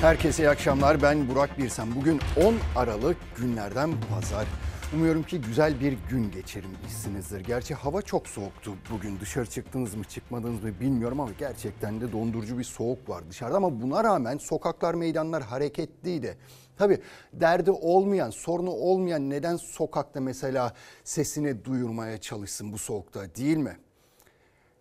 Herkese iyi akşamlar. Ben Burak Birsen. Bugün 10 Aralık günlerden pazar. Umuyorum ki güzel bir gün geçirmişsinizdir. Gerçi hava çok soğuktu bugün. Dışarı çıktınız mı çıkmadınız mı bilmiyorum ama gerçekten de dondurucu bir soğuk var dışarıda. Ama buna rağmen sokaklar, meydanlar hareketliydi. Tabii derdi olmayan, sorunu olmayan neden sokakta mesela sesini duyurmaya çalışsın bu soğukta değil mi?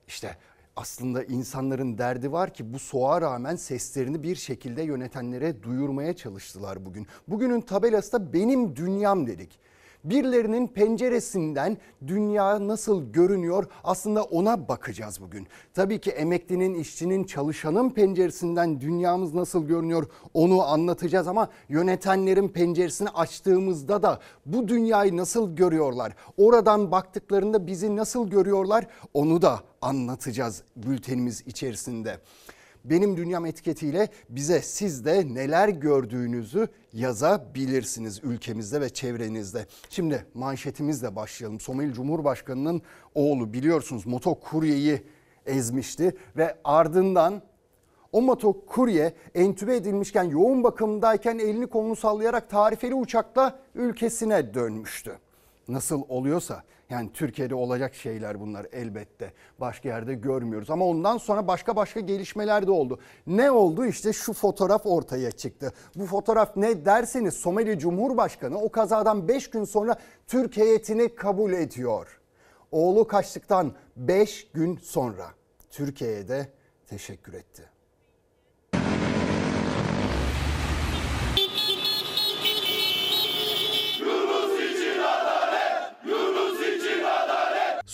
İşte aslında insanların derdi var ki bu soğuğa rağmen seslerini bir şekilde yönetenlere duyurmaya çalıştılar bugün. Bugünün tabelası da benim dünyam dedik. Birilerinin penceresinden dünya nasıl görünüyor aslında ona bakacağız bugün. Tabii ki emeklinin, işçinin, çalışanın penceresinden dünyamız nasıl görünüyor onu anlatacağız ama yönetenlerin penceresini açtığımızda da bu dünyayı nasıl görüyorlar? Oradan baktıklarında bizi nasıl görüyorlar onu da anlatacağız bültenimiz içerisinde. Benim Dünyam etiketiyle bize siz de neler gördüğünüzü yazabilirsiniz ülkemizde ve çevrenizde. Şimdi manşetimizle başlayalım. Somali Cumhurbaşkanı'nın oğlu biliyorsunuz motokuryeyi ezmişti ve ardından o motokurye entübe edilmişken yoğun bakımdayken elini kolunu sallayarak tarifeli uçakla ülkesine dönmüştü. Nasıl oluyorsa yani Türkiye'de olacak şeyler bunlar elbette. Başka yerde görmüyoruz ama ondan sonra başka başka gelişmeler de oldu. Ne oldu? İşte şu fotoğraf ortaya çıktı. Bu fotoğraf ne derseniz Somali Cumhurbaşkanı o kazadan 5 gün sonra Türk heyetini kabul ediyor. Oğlu kaçtıktan 5 gün sonra Türkiye'ye de teşekkür etti.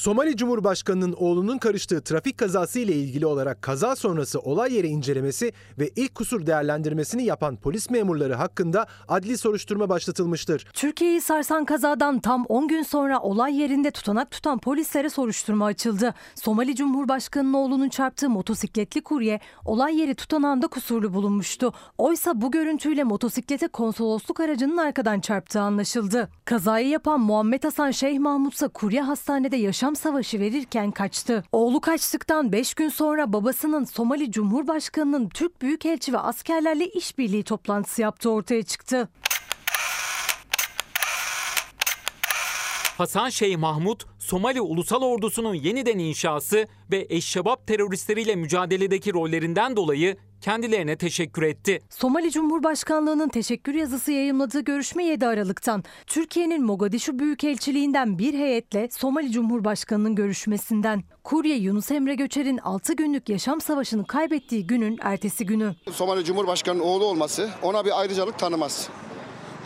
Somali Cumhurbaşkanı'nın oğlunun karıştığı trafik kazası ile ilgili olarak kaza sonrası olay yeri incelemesi ve ilk kusur değerlendirmesini yapan polis memurları hakkında adli soruşturma başlatılmıştır. Türkiye'yi sarsan kazadan tam 10 gün sonra olay yerinde tutanak tutan polislere soruşturma açıldı. Somali Cumhurbaşkanı'nın oğlunun çarptığı motosikletli kurye olay yeri tutanağında kusurlu bulunmuştu. Oysa bu görüntüyle motosiklete konsolosluk aracının arkadan çarptığı anlaşıldı. Kazayı yapan Muhammed Hasan Şeyh Mahmut ise kurye hastanede yaşam yaşam savaşı verirken kaçtı. Oğlu kaçtıktan 5 gün sonra babasının Somali Cumhurbaşkanı'nın Türk Büyükelçi ve askerlerle işbirliği toplantısı yaptığı ortaya çıktı. Hasan Şeyh Mahmut, Somali Ulusal Ordusu'nun yeniden inşası ve eşşebap teröristleriyle mücadeledeki rollerinden dolayı kendilerine teşekkür etti. Somali Cumhurbaşkanlığı'nın teşekkür yazısı yayımladığı görüşme 7 Aralık'tan Türkiye'nin Mogadishu Büyükelçiliğinden bir heyetle Somali Cumhurbaşkanı'nın görüşmesinden. Kurye Yunus Emre Göçer'in 6 günlük yaşam savaşını kaybettiği günün ertesi günü. Somali Cumhurbaşkanı'nın oğlu olması ona bir ayrıcalık tanımaz.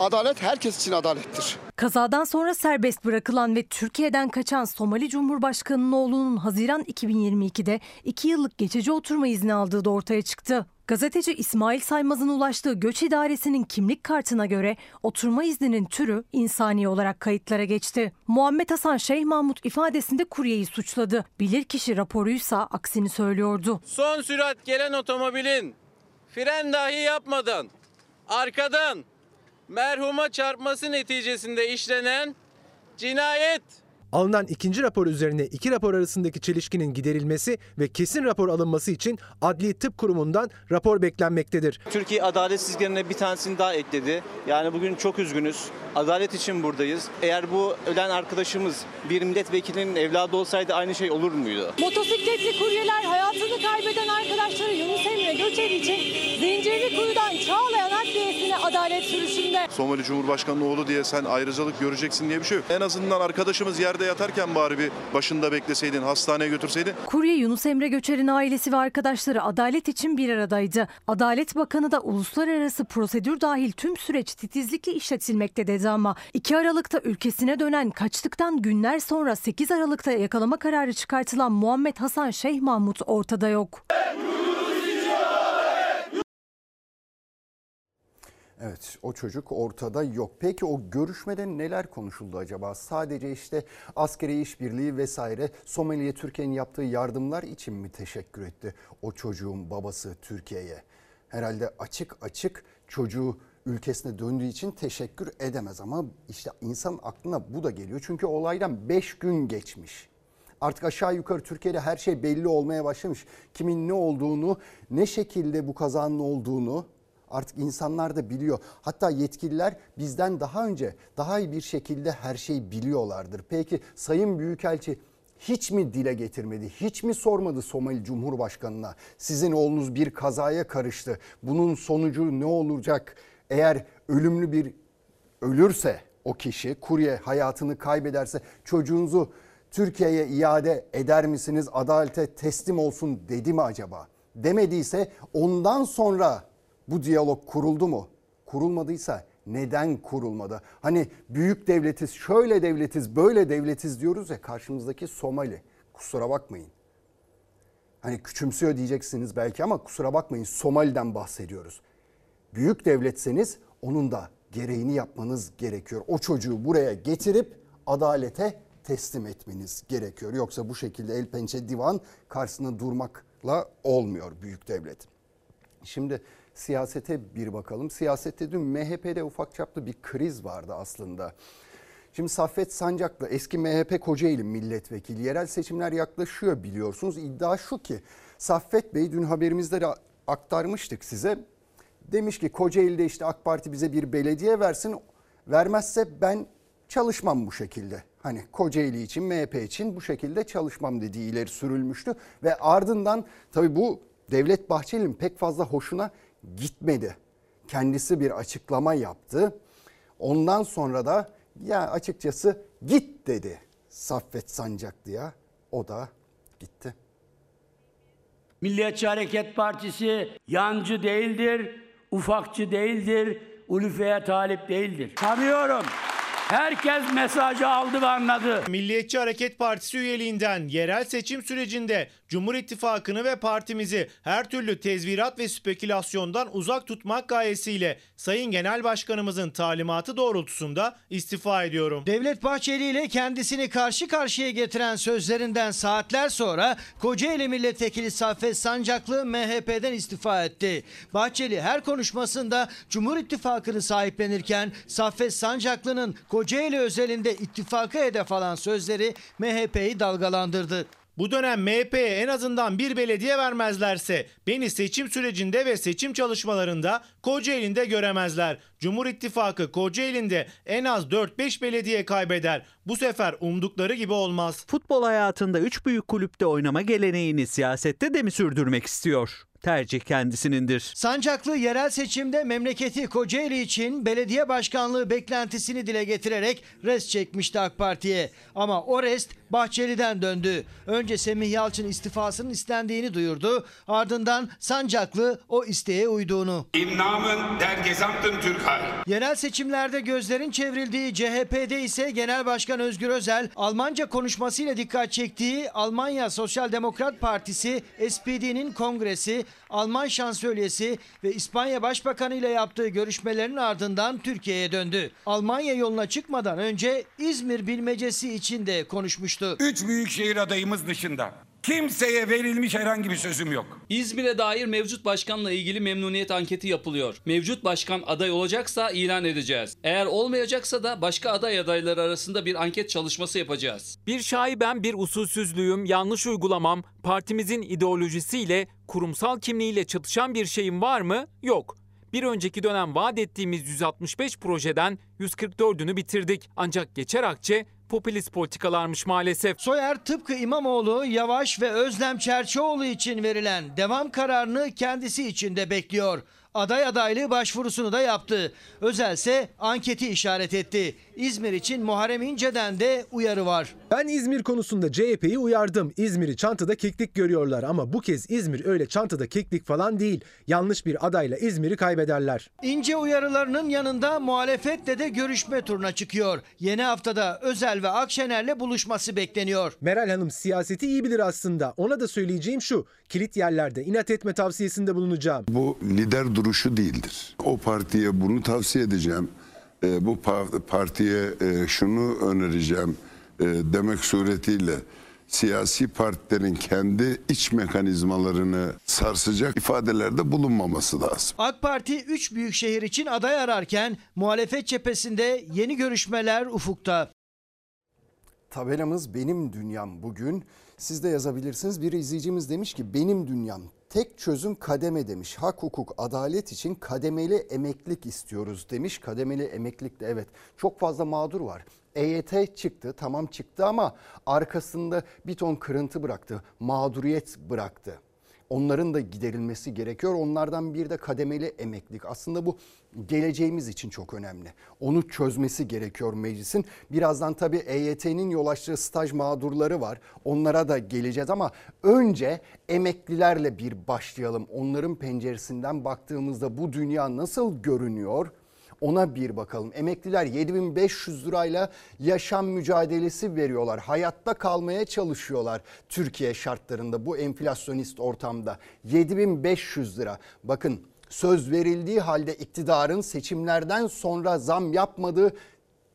Adalet herkes için adalettir. Kazadan sonra serbest bırakılan ve Türkiye'den kaçan Somali Cumhurbaşkanı'nın oğlunun Haziran 2022'de 2 yıllık geçici oturma izni aldığı da ortaya çıktı. Gazeteci İsmail Saymaz'ın ulaştığı göç idaresinin kimlik kartına göre oturma izninin türü insani olarak kayıtlara geçti. Muhammed Hasan Şeyh Mahmut ifadesinde kuryeyi suçladı. Bilirkişi raporuysa aksini söylüyordu. Son sürat gelen otomobilin fren dahi yapmadan arkadan merhuma çarpması neticesinde işlenen cinayet Alınan ikinci rapor üzerine iki rapor arasındaki çelişkinin giderilmesi ve kesin rapor alınması için Adli Tıp Kurumu'ndan rapor beklenmektedir. Türkiye adaletsizliklerine bir tanesini daha ekledi. Yani bugün çok üzgünüz. Adalet için buradayız. Eğer bu ölen arkadaşımız bir milletvekilinin evladı olsaydı aynı şey olur muydu? Motosikletli kuryeler hayatını kaybeden arkadaşları Yunus Emre Göçer için Zincirli Kuyu'dan Çağlayan Adliyesi'ne adalet sürüşünde. Somali Cumhurbaşkanı oğlu diye sen ayrıcalık göreceksin diye bir şey yok. En azından arkadaşımız yerde yatarken bari bir başında bekleseydin, hastaneye götürseydin. Kurye Yunus Emre Göçer'in ailesi ve arkadaşları adalet için bir aradaydı. Adalet Bakanı da uluslararası prosedür dahil tüm süreç titizlikle işletilmekte dedi ama 2 Aralık'ta ülkesine dönen kaçtıktan günler sonra 8 Aralık'ta yakalama kararı çıkartılan Muhammed Hasan Şeyh Mahmut ortada yok. Evet o çocuk ortada yok. Peki o görüşmede neler konuşuldu acaba? Sadece işte askeri işbirliği vesaire Somali'ye Türkiye'nin yaptığı yardımlar için mi teşekkür etti o çocuğun babası Türkiye'ye? Herhalde açık açık çocuğu ülkesine döndüğü için teşekkür edemez ama işte insan aklına bu da geliyor. Çünkü olaydan 5 gün geçmiş. Artık aşağı yukarı Türkiye'de her şey belli olmaya başlamış. Kimin ne olduğunu, ne şekilde bu kazanın olduğunu Artık insanlar da biliyor. Hatta yetkililer bizden daha önce daha iyi bir şekilde her şeyi biliyorlardır. Peki Sayın Büyükelçi hiç mi dile getirmedi? Hiç mi sormadı Somali Cumhurbaşkanı'na? Sizin oğlunuz bir kazaya karıştı. Bunun sonucu ne olacak? Eğer ölümlü bir ölürse o kişi, kurye hayatını kaybederse çocuğunuzu Türkiye'ye iade eder misiniz? Adalete teslim olsun dedi mi acaba? Demediyse ondan sonra bu diyalog kuruldu mu? Kurulmadıysa neden kurulmadı? Hani büyük devletiz, şöyle devletiz, böyle devletiz diyoruz ya karşımızdaki Somali. Kusura bakmayın. Hani küçümsüyor diyeceksiniz belki ama kusura bakmayın Somali'den bahsediyoruz. Büyük devletseniz onun da gereğini yapmanız gerekiyor. O çocuğu buraya getirip adalete teslim etmeniz gerekiyor. Yoksa bu şekilde el pençe divan karşısında durmakla olmuyor büyük devlet. Şimdi siyasete bir bakalım. Siyasette dün MHP'de ufak çaplı bir kriz vardı aslında. Şimdi Saffet Sancaklı eski MHP Kocaeli milletvekili yerel seçimler yaklaşıyor biliyorsunuz. İddia şu ki Saffet Bey dün haberimizde de aktarmıştık size. Demiş ki Kocaeli'de işte AK Parti bize bir belediye versin. Vermezse ben çalışmam bu şekilde. Hani Kocaeli için, MHP için bu şekilde çalışmam dediği ileri sürülmüştü. Ve ardından tabii bu Devlet Bahçeli'nin pek fazla hoşuna gitmedi. Kendisi bir açıklama yaptı. Ondan sonra da ya açıkçası git dedi Saffet Sancaklı'ya. O da gitti. Milliyetçi Hareket Partisi yancı değildir, ufakçı değildir, ulufeye talip değildir. Tanıyorum. Herkes mesajı aldı ve anladı. Milliyetçi Hareket Partisi üyeliğinden yerel seçim sürecinde Cumhur İttifakı'nı ve partimizi her türlü tezvirat ve spekülasyondan uzak tutmak gayesiyle Sayın Genel Başkanımızın talimatı doğrultusunda istifa ediyorum. Devlet Bahçeli ile kendisini karşı karşıya getiren sözlerinden saatler sonra Kocaeli Milletvekili Saffet Sancaklı MHP'den istifa etti. Bahçeli her konuşmasında Cumhur İttifakı'nı sahiplenirken Saffet Sancaklı'nın Kocaeli özelinde ittifakı hedef alan sözleri MHP'yi dalgalandırdı. Bu dönem MHP'ye en azından bir belediye vermezlerse beni seçim sürecinde ve seçim çalışmalarında Kocaeli'nde göremezler. Cumhur İttifakı Kocaeli'nde en az 4-5 belediye kaybeder. Bu sefer umdukları gibi olmaz. Futbol hayatında 3 büyük kulüpte oynama geleneğini siyasette de mi sürdürmek istiyor? Tercih kendisinindir. Sancaklı yerel seçimde memleketi Kocaeli için belediye başkanlığı beklentisini dile getirerek rest çekmişti AK Parti'ye. Ama o rest Bahçeli'den döndü. Önce Semih Yalçın istifasının istendiğini duyurdu. Ardından Sancaklı o isteğe uyduğunu. Im Namen der gesamten Türkei. Yerel seçimlerde gözlerin çevrildiği CHP'de ise Genel Başkan Özgür Özel Almanca konuşmasıyla dikkat çektiği Almanya Sosyal Demokrat Partisi SPD'nin kongresi, Alman şansölyesi ve İspanya Başbakanı ile yaptığı görüşmelerin ardından Türkiye'ye döndü. Almanya yoluna çıkmadan önce İzmir bilmecesi için de konuşmuştu. Üç büyükşehir adayımız dışında kimseye verilmiş herhangi bir sözüm yok. İzmir'e dair mevcut başkanla ilgili memnuniyet anketi yapılıyor. Mevcut başkan aday olacaksa ilan edeceğiz. Eğer olmayacaksa da başka aday adayları arasında bir anket çalışması yapacağız. Bir şaiben bir usulsüzlüğüm, yanlış uygulamam, partimizin ideolojisiyle, kurumsal kimliğiyle çatışan bir şeyim var mı? Yok. Bir önceki dönem vaat ettiğimiz 165 projeden 144'ünü bitirdik. Ancak geçer akçe popülist politikalarmış maalesef. Soyer tıpkı İmamoğlu, Yavaş ve Özlem Çerçioğlu için verilen devam kararını kendisi için de bekliyor. Aday adaylığı başvurusunu da yaptı. Özelse anketi işaret etti. İzmir için Muharrem İnce'den de uyarı var. Ben İzmir konusunda CHP'yi uyardım. İzmir'i çantada keklik görüyorlar ama bu kez İzmir öyle çantada keklik falan değil. Yanlış bir adayla İzmir'i kaybederler. İnce uyarılarının yanında muhalefetle de görüşme turuna çıkıyor. Yeni haftada Özel ve Akşener'le buluşması bekleniyor. Meral Hanım siyaseti iyi bilir aslında. Ona da söyleyeceğim şu. Kilit yerlerde inat etme tavsiyesinde bulunacağım. Bu lider duruşu değildir. O partiye bunu tavsiye edeceğim. E, bu pa- partiye e, şunu önereceğim e, demek suretiyle siyasi partilerin kendi iç mekanizmalarını sarsacak ifadelerde bulunmaması lazım. AK Parti 3 büyük şehir için aday ararken muhalefet cephesinde yeni görüşmeler ufukta. Tabelamız Benim Dünyam bugün Siz de yazabilirsiniz. Bir izleyicimiz demiş ki benim dünyam tek çözüm kademe demiş. Hak, hukuk, adalet için kademeli emeklilik istiyoruz demiş. Kademeli emeklilik de evet çok fazla mağdur var. EYT çıktı tamam çıktı ama arkasında bir ton kırıntı bıraktı. Mağduriyet bıraktı. Onların da giderilmesi gerekiyor. Onlardan bir de kademeli emeklilik. Aslında bu geleceğimiz için çok önemli. Onu çözmesi gerekiyor meclisin. Birazdan tabii EYT'nin yol açtığı staj mağdurları var. Onlara da geleceğiz ama önce emeklilerle bir başlayalım. Onların penceresinden baktığımızda bu dünya nasıl görünüyor? Ona bir bakalım. Emekliler 7500 lirayla yaşam mücadelesi veriyorlar. Hayatta kalmaya çalışıyorlar Türkiye şartlarında bu enflasyonist ortamda. 7500 lira. Bakın söz verildiği halde iktidarın seçimlerden sonra zam yapmadığı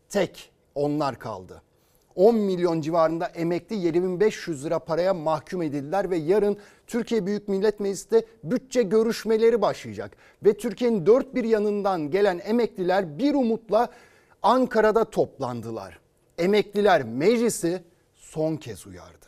tek onlar kaldı. 10 milyon civarında emekli 7500 lira paraya mahkum edildiler ve yarın Türkiye Büyük Millet Meclisi'nde bütçe görüşmeleri başlayacak. Ve Türkiye'nin dört bir yanından gelen emekliler bir umutla Ankara'da toplandılar. Emekliler meclisi son kez uyardı.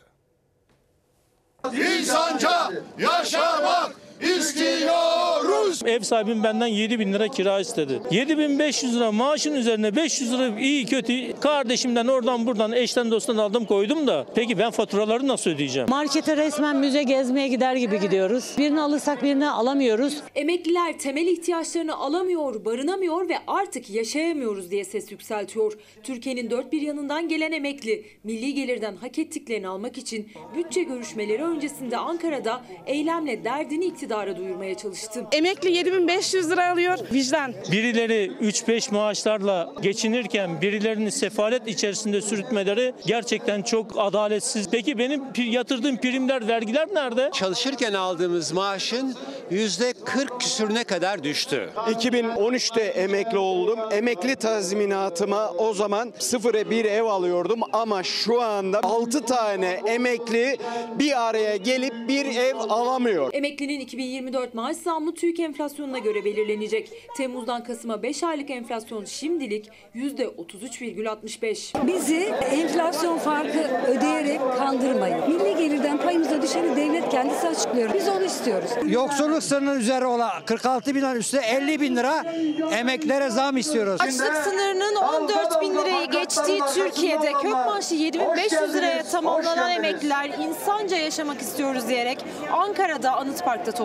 İnsanca yaşamak istiyoruz. Ev sahibim benden 7 bin lira kira istedi. 7500 lira maaşın üzerine 500 lira iyi kötü kardeşimden oradan buradan eşten dosttan aldım koydum da peki ben faturaları nasıl ödeyeceğim? Markete resmen müze gezmeye gider gibi gidiyoruz. Birini alırsak birini alamıyoruz. Emekliler temel ihtiyaçlarını alamıyor, barınamıyor ve artık yaşayamıyoruz diye ses yükseltiyor. Türkiye'nin dört bir yanından gelen emekli milli gelirden hak ettiklerini almak için bütçe görüşmeleri öncesinde Ankara'da eylemle derdini iktidara duyurmaya çalıştı. Emekli 7500 lira alıyor. Vicdan. Birileri 3-5 maaşlarla geçinirken birilerini sefalet içerisinde sürütmeleri gerçekten çok adaletsiz. Peki benim yatırdığım primler, vergiler nerede? Çalışırken aldığımız maaşın yüzde 40 küsürüne kadar düştü. 2013'te emekli oldum. Emekli tazminatıma o zaman sıfıra bir ev alıyordum ama şu anda 6 tane emekli bir araya gelip bir ev alamıyor. Emeklinin 2024 maaş zammı TÜİK enflasyonuna göre belirlenecek. Temmuz'dan Kasım'a 5 aylık enflasyon şimdilik %33,65. Bizi enflasyon farkı ödeyerek kandırmayın. Milli gelirden payımıza düşeni devlet kendisi açıklıyor. Biz onu istiyoruz. Yoksulluk sınırının üzeri olan 46 bin lira üstü 50 bin lira emeklere zam istiyoruz. Açlık sınırının 14 bin lirayı geçtiği Türkiye'de kök maaşı 7500 liraya tamamlanan emekliler insanca yaşamak istiyoruz diyerek Ankara'da Anıt Park'ta toplandı.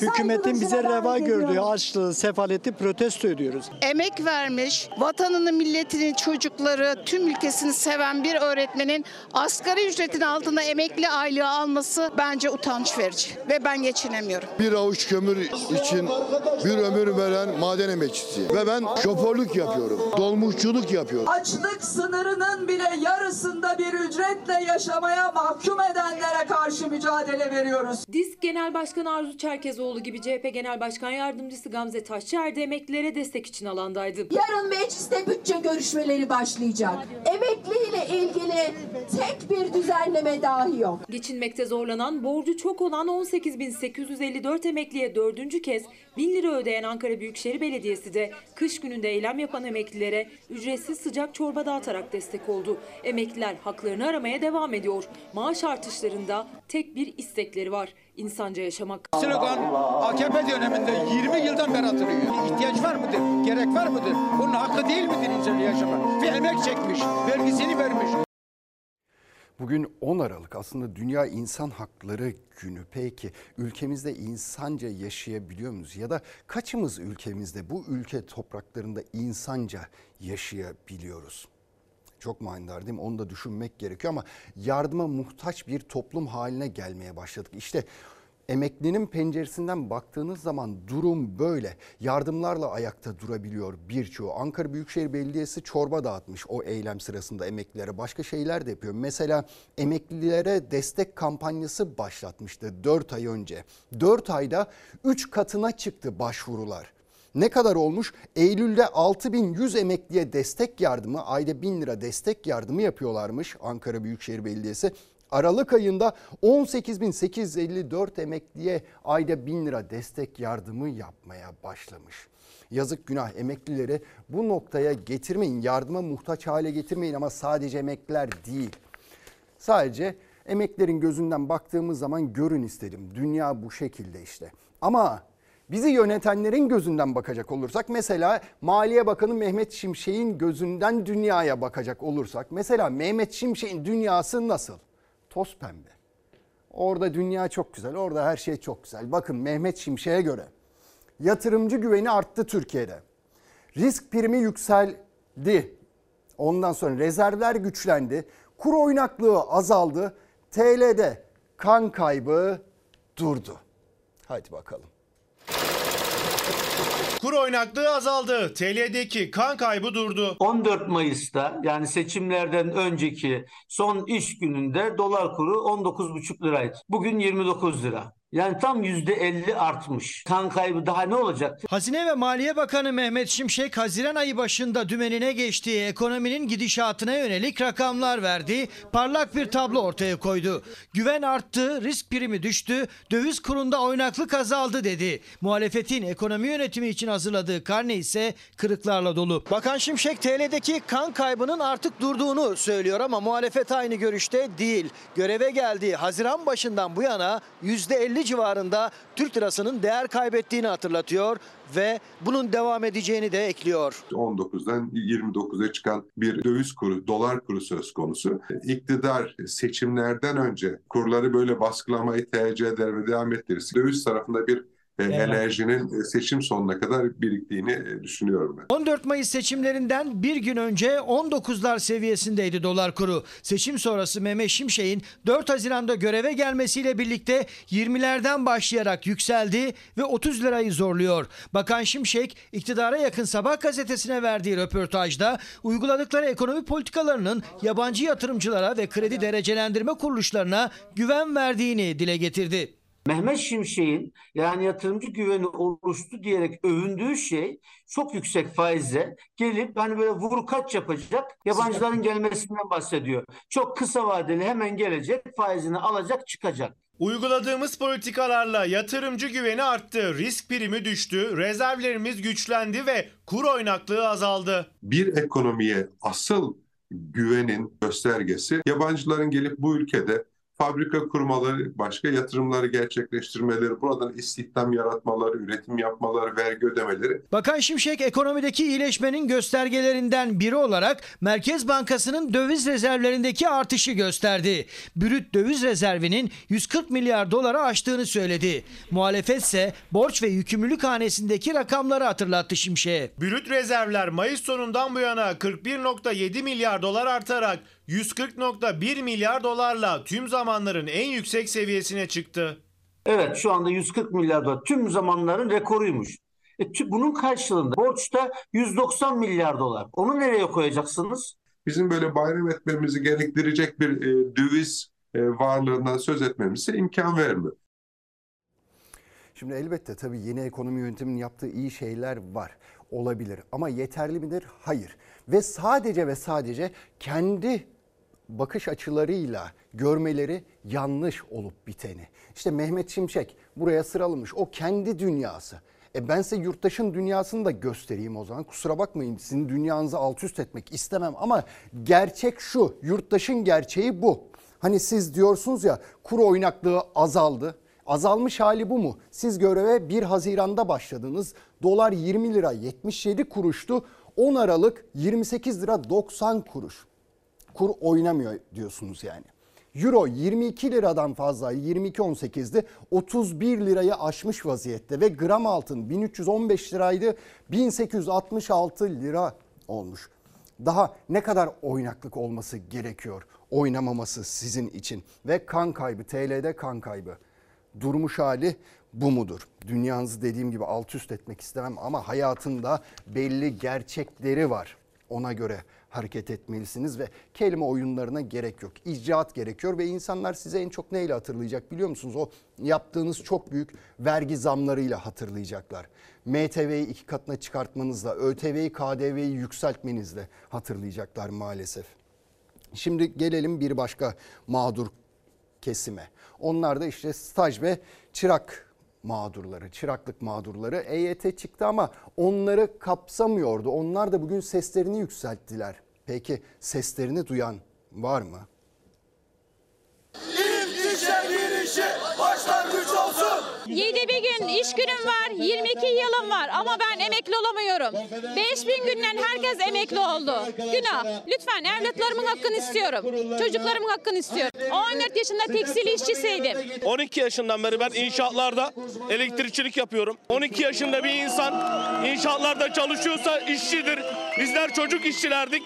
Hükümetin bize reva gördüğü açlığı, sefaleti protesto ediyoruz. emek vermiş, vatanını, milletini, çocukları, tüm ülkesini seven bir öğretmenin asgari ücretin altında emekli aylığı alması bence utanç verici ve ben geçinemiyorum. Bir avuç kömür için bir ömür veren maden emekçisi. Ve ben şoförlük yapıyorum. Dolmuşçuluk yapıyorum. Açlık sınırının bile yarısında bir ücretle yaşamaya mahkum edenlere karşı mücadele veriyoruz. DİSK Genel Başkanı Arzu Çerkezoğlu gibi CHP Genel Başkan Yardımcısı Gamze Taşçıer de emeklilere destek için alandaydı. Yarın mecliste bütçe görüşmeleri başlayacak. Emekliyle ilgili tek bir düzenleme dahi yok. Geçinmekte zorlanan, borcu çok olan 18.854 emekliye dördüncü kez 1000 lira ödeyen Ankara Büyükşehir Belediyesi de kış gününde eylem yapan emeklilere ücretsiz sıcak çorba dağıtarak destek oldu. Emekliler haklarını aramaya devam ediyor. Maaş artışlarında tek bir istekleri var. İnsanca yaşamak. Slogan AKP döneminde 20 yıldan beri atılıyor. İhtiyaç var mıdır? Gerek var mıdır? Bunun hakkı değil midir insan yaşamak? Bir emek çekmiş, vergisini vermiş. Bugün 10 Aralık aslında Dünya İnsan Hakları Günü. Peki ülkemizde insanca yaşayabiliyor muyuz? Ya da kaçımız ülkemizde bu ülke topraklarında insanca yaşayabiliyoruz? Çok manidar değil mi? Onu da düşünmek gerekiyor ama yardıma muhtaç bir toplum haline gelmeye başladık. İşte emeklinin penceresinden baktığınız zaman durum böyle. Yardımlarla ayakta durabiliyor birçoğu. Ankara Büyükşehir Belediyesi çorba dağıtmış o eylem sırasında emeklilere. Başka şeyler de yapıyor. Mesela emeklilere destek kampanyası başlatmıştı 4 ay önce. 4 ayda 3 katına çıktı başvurular. Ne kadar olmuş? Eylül'de 6100 emekliye destek yardımı, ayda 1000 lira destek yardımı yapıyorlarmış Ankara Büyükşehir Belediyesi. Aralık ayında 18.854 emekliye ayda 1000 lira destek yardımı yapmaya başlamış. Yazık günah emeklileri bu noktaya getirmeyin, yardıma muhtaç hale getirmeyin ama sadece emekliler değil. Sadece Emeklerin gözünden baktığımız zaman görün istedim. Dünya bu şekilde işte. Ama bizi yönetenlerin gözünden bakacak olursak mesela Maliye Bakanı Mehmet Şimşek'in gözünden dünyaya bakacak olursak mesela Mehmet Şimşek'in dünyası nasıl? Toz pembe. Orada dünya çok güzel, orada her şey çok güzel. Bakın Mehmet Şimşek'e göre yatırımcı güveni arttı Türkiye'de. Risk primi yükseldi. Ondan sonra rezervler güçlendi. Kur oynaklığı azaldı. TL'de kan kaybı durdu. Hadi bakalım. Kur oynaklığı azaldı. TL'deki kan kaybı durdu. 14 Mayıs'ta yani seçimlerden önceki son iş gününde dolar kuru 19,5 liraydı. Bugün 29 lira. Yani tam %50 artmış. Kan kaybı daha ne olacak? Hazine ve Maliye Bakanı Mehmet Şimşek Haziran ayı başında dümenine geçtiği ekonominin gidişatına yönelik rakamlar verdi. Parlak bir tablo ortaya koydu. Güven arttı, risk primi düştü, döviz kurunda oynaklık azaldı dedi. Muhalefetin ekonomi yönetimi için hazırladığı karne ise kırıklarla dolu. Bakan Şimşek TL'deki kan kaybının artık durduğunu söylüyor ama muhalefet aynı görüşte değil. Göreve geldiği Haziran başından bu yana %50 civarında Türk lirasının değer kaybettiğini hatırlatıyor ve bunun devam edeceğini de ekliyor. 19'dan 29'a çıkan bir döviz kuru, dolar kuru söz konusu. İktidar seçimlerden önce kurları böyle baskılamayı tercih eder ve devam ettirirse döviz tarafında bir Evet. enerjinin seçim sonuna kadar biriktiğini e, düşünüyorum ben. 14 Mayıs seçimlerinden bir gün önce 19'lar seviyesindeydi dolar kuru. Seçim sonrası Mehmet Şimşek'in 4 Haziran'da göreve gelmesiyle birlikte 20'lerden başlayarak yükseldi ve 30 lirayı zorluyor. Bakan Şimşek iktidara yakın Sabah gazetesine verdiği röportajda uyguladıkları ekonomi politikalarının yabancı yatırımcılara ve kredi derecelendirme kuruluşlarına güven verdiğini dile getirdi. Mehmet Şimşek'in yani yatırımcı güveni oluştu diyerek övündüğü şey çok yüksek faizle gelip hani böyle vur kaç yapacak yabancıların gelmesinden bahsediyor. Çok kısa vadeli hemen gelecek faizini alacak çıkacak. Uyguladığımız politikalarla yatırımcı güveni arttı, risk primi düştü, rezervlerimiz güçlendi ve kur oynaklığı azaldı. Bir ekonomiye asıl güvenin göstergesi yabancıların gelip bu ülkede fabrika kurmaları, başka yatırımları gerçekleştirmeleri, buradan istihdam yaratmaları, üretim yapmaları, vergi ödemeleri. Bakan Şimşek ekonomideki iyileşmenin göstergelerinden biri olarak Merkez Bankası'nın döviz rezervlerindeki artışı gösterdi. Brüt döviz rezervinin 140 milyar doları aştığını söyledi. Muhalefet ise borç ve yükümlülük hanesindeki rakamları hatırlattı Şimşek'e. Brüt rezervler Mayıs sonundan bu yana 41.7 milyar dolar artarak 140.1 milyar dolarla tüm zamanların en yüksek seviyesine çıktı. Evet şu anda 140 milyar dolar tüm zamanların rekoruymuş. E, tü- bunun karşılığında borçta 190 milyar dolar. Onu nereye koyacaksınız? Bizim böyle bayram etmemizi gerektirecek bir e, döviz e, varlığından söz etmemize imkan vermiyor. Şimdi elbette tabii yeni ekonomi yönetiminin yaptığı iyi şeyler var. Olabilir ama yeterli midir? Hayır. Ve sadece ve sadece kendi bakış açılarıyla görmeleri yanlış olup biteni. İşte Mehmet Şimşek buraya sıralamış. O kendi dünyası. E ben size yurttaşın dünyasını da göstereyim o zaman. Kusura bakmayın sizin dünyanızı alt üst etmek istemem ama gerçek şu. Yurttaşın gerçeği bu. Hani siz diyorsunuz ya kur oynaklığı azaldı. Azalmış hali bu mu? Siz göreve 1 Haziran'da başladınız. Dolar 20 lira 77 kuruştu. 10 Aralık 28 lira 90 kuruş. Kur oynamıyor diyorsunuz yani. Euro 22 liradan fazla 22.18'di 31 lirayı aşmış vaziyette ve gram altın 1315 liraydı 1866 lira olmuş. Daha ne kadar oynaklık olması gerekiyor oynamaması sizin için ve kan kaybı TL'de kan kaybı durmuş hali bu mudur? Dünyanızı dediğim gibi alt üst etmek istemem ama hayatında belli gerçekleri var. Ona göre hareket etmelisiniz ve kelime oyunlarına gerek yok. İcraat gerekiyor ve insanlar size en çok neyle hatırlayacak biliyor musunuz? O yaptığınız çok büyük vergi zamlarıyla hatırlayacaklar. MTV'yi iki katına çıkartmanızla, ÖTV'yi, KDV'yi yükseltmenizle hatırlayacaklar maalesef. Şimdi gelelim bir başka mağdur kesime. Onlar da işte staj ve çırak mağdurları, çıraklık mağdurları EYT çıktı ama onları kapsamıyordu. Onlar da bugün seslerini yükselttiler. Peki seslerini duyan var mı? 7 bir gün iş günüm var, 22 yılım var ama ben emekli olamıyorum. 5000 günden herkes emekli oldu. Günah. Lütfen evlatlarımın hakkını istiyorum. Çocuklarımın hakkını istiyorum. 14 yaşında tekstil işçisiydim. 12 yaşından beri ben inşaatlarda elektrikçilik yapıyorum. 12 yaşında bir insan inşaatlarda çalışıyorsa işçidir. Bizler çocuk işçilerdik.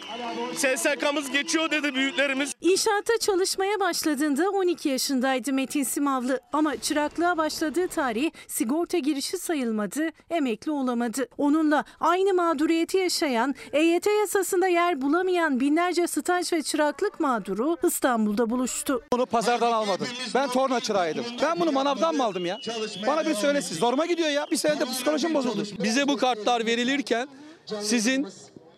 SSK'mız geçiyor dedi büyüklerimiz. İnşaatta çalışmaya başladığında 12 yaşındaydı Metin Simavlı ama çıraklığa başladığı tarih sigorta girişi sayılmadı, emekli olamadı. Onunla aynı mağduriyeti yaşayan, EYT yasasında yer bulamayan binlerce staj ve çıraklık mağduru İstanbul'da buluştu. Bunu pazardan almadım. Ben torna çırağıydım. Ben bunu manavdan mı aldım ya? Bana bir söylesin. Zoruma gidiyor ya. Bir senede psikolojim bozuldu. Bize bu kartlar verilirken sizin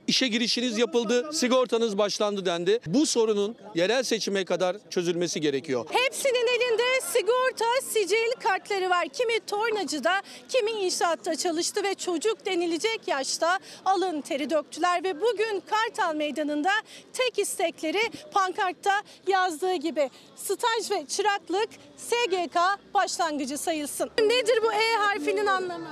işe girişiniz yapıldı, sigortanız başlandı dendi. Bu sorunun yerel seçime kadar çözülmesi gerekiyor. Hepsinin elinde sigorta, sicil kartları var. Kimi tornacıda, kimi inşaatta çalıştı ve çocuk denilecek yaşta alın teri döktüler ve bugün Kartal Meydanı'nda tek istekleri pankartta yazdığı gibi staj ve çıraklık SGK başlangıcı sayılsın. Nedir bu E harfinin anlamı?